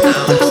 now.